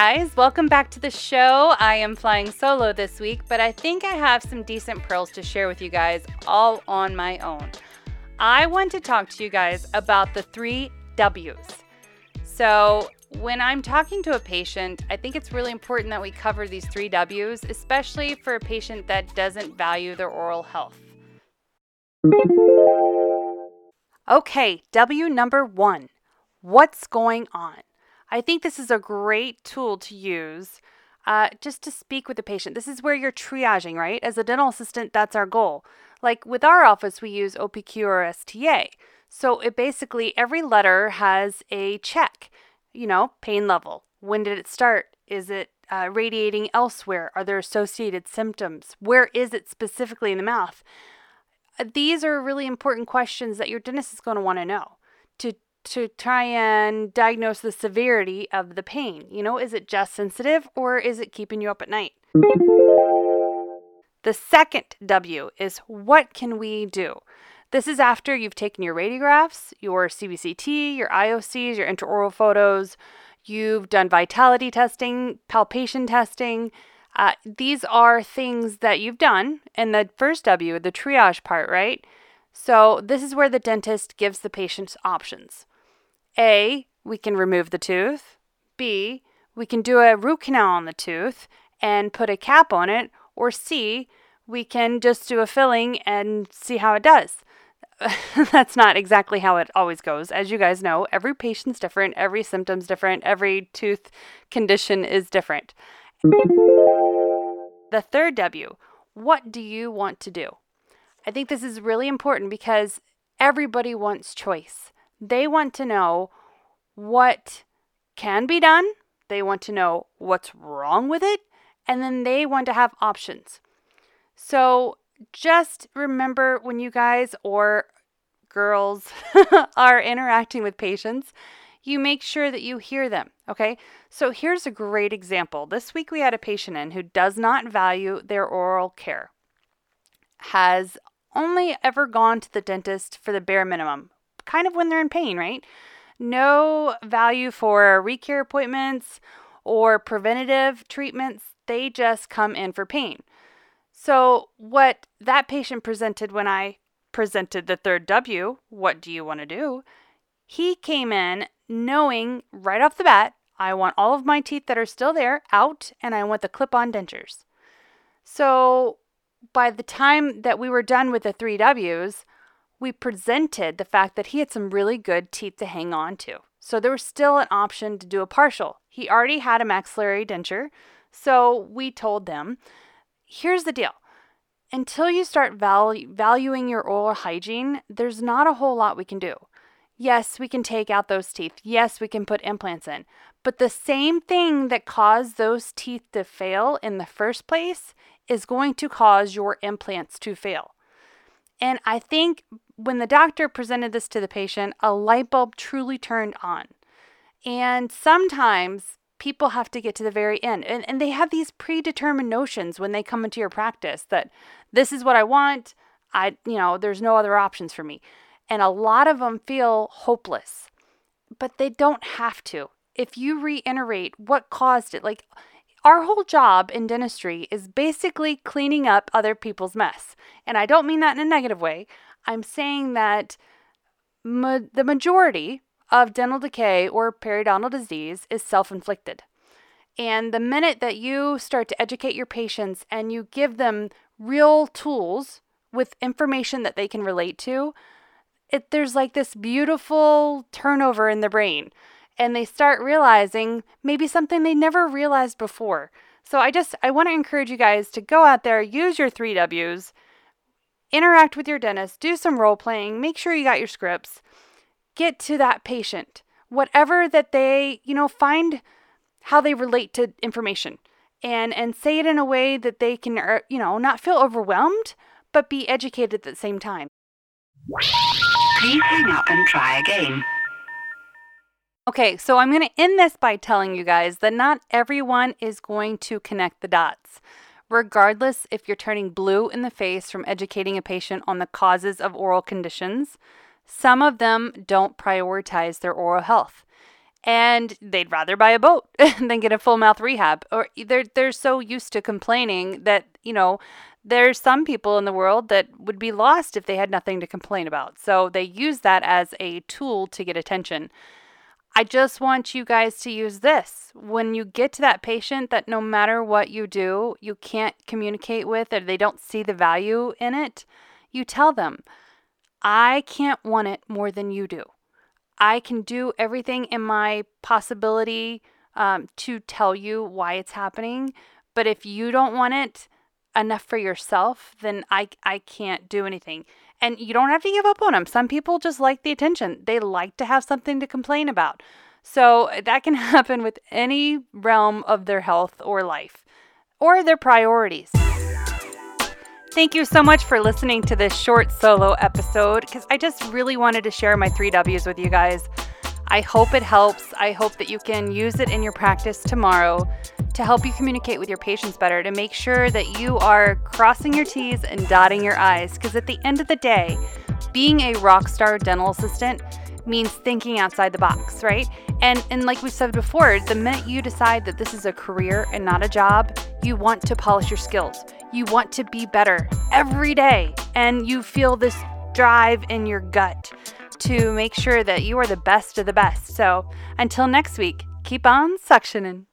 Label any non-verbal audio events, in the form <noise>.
guys, welcome back to the show. I am flying solo this week, but I think I have some decent pearls to share with you guys all on my own. I want to talk to you guys about the three W's. So, when I'm talking to a patient, I think it's really important that we cover these three W's, especially for a patient that doesn't value their oral health. Okay, W number one what's going on? I think this is a great tool to use uh, just to speak with the patient. This is where you're triaging, right? As a dental assistant, that's our goal. Like with our office, we use OPQ or STA. So it basically, every letter has a check, you know, pain level. When did it start? Is it uh, radiating elsewhere? Are there associated symptoms? Where is it specifically in the mouth? Uh, these are really important questions that your dentist is going to want to know to to try and diagnose the severity of the pain. You know, is it just sensitive or is it keeping you up at night? The second W is what can we do? This is after you've taken your radiographs, your CBCT, your IOCs, your intraoral photos, you've done vitality testing, palpation testing. Uh, these are things that you've done in the first W, the triage part, right? So, this is where the dentist gives the patient options. A, we can remove the tooth. B, we can do a root canal on the tooth and put a cap on it. Or C, we can just do a filling and see how it does. <laughs> That's not exactly how it always goes. As you guys know, every patient's different, every symptom's different, every tooth condition is different. The third W, what do you want to do? I think this is really important because everybody wants choice. They want to know what can be done, they want to know what's wrong with it, and then they want to have options. So just remember when you guys or girls <laughs> are interacting with patients, you make sure that you hear them. Okay. So here's a great example. This week we had a patient in who does not value their oral care, has only ever gone to the dentist for the bare minimum, kind of when they're in pain, right? No value for recare appointments or preventative treatments. They just come in for pain. So, what that patient presented when I presented the third W, what do you want to do? He came in knowing right off the bat, I want all of my teeth that are still there out and I want the clip on dentures. So, by the time that we were done with the three W's, we presented the fact that he had some really good teeth to hang on to. So there was still an option to do a partial. He already had a maxillary denture, so we told them here's the deal. Until you start valu- valuing your oral hygiene, there's not a whole lot we can do. Yes, we can take out those teeth. Yes, we can put implants in. But the same thing that caused those teeth to fail in the first place is going to cause your implants to fail. And I think when the doctor presented this to the patient, a light bulb truly turned on. And sometimes people have to get to the very end and, and they have these predetermined notions when they come into your practice that this is what I want. I, you know, there's no other options for me. And a lot of them feel hopeless, but they don't have to. If you reiterate what caused it, like our whole job in dentistry is basically cleaning up other people's mess. And I don't mean that in a negative way. I'm saying that ma- the majority of dental decay or periodontal disease is self inflicted. And the minute that you start to educate your patients and you give them real tools with information that they can relate to, it, there's like this beautiful turnover in the brain and they start realizing maybe something they never realized before. So I just I want to encourage you guys to go out there, use your 3 Ws, interact with your dentist, do some role playing, make sure you got your scripts, get to that patient. Whatever that they, you know, find how they relate to information and and say it in a way that they can, er, you know, not feel overwhelmed, but be educated at the same time. Please hang up and try again. Okay, so I'm going to end this by telling you guys that not everyone is going to connect the dots. Regardless if you're turning blue in the face from educating a patient on the causes of oral conditions, some of them don't prioritize their oral health. and they'd rather buy a boat <laughs> than get a full mouth rehab. Or they're they're so used to complaining that you know there's some people in the world that would be lost if they had nothing to complain about. So they use that as a tool to get attention i just want you guys to use this when you get to that patient that no matter what you do you can't communicate with or they don't see the value in it you tell them i can't want it more than you do I can do everything in my possibility um, to tell you why it's happening. But if you don't want it enough for yourself, then I, I can't do anything. And you don't have to give up on them. Some people just like the attention, they like to have something to complain about. So eh, that can <laughs> happen with any realm of their health or life or their priorities. Thank you so much for listening to this short solo episode because I just really wanted to share my three W's with you guys. I hope it helps. I hope that you can use it in your practice tomorrow to help you communicate with your patients better, to make sure that you are crossing your T's and dotting your I's. Because at the end of the day, being a rock star dental assistant means thinking outside the box, right? And and like we said before, the minute you decide that this is a career and not a job, you want to polish your skills. You want to be better every day and you feel this drive in your gut to make sure that you are the best of the best. So, until next week, keep on suctioning.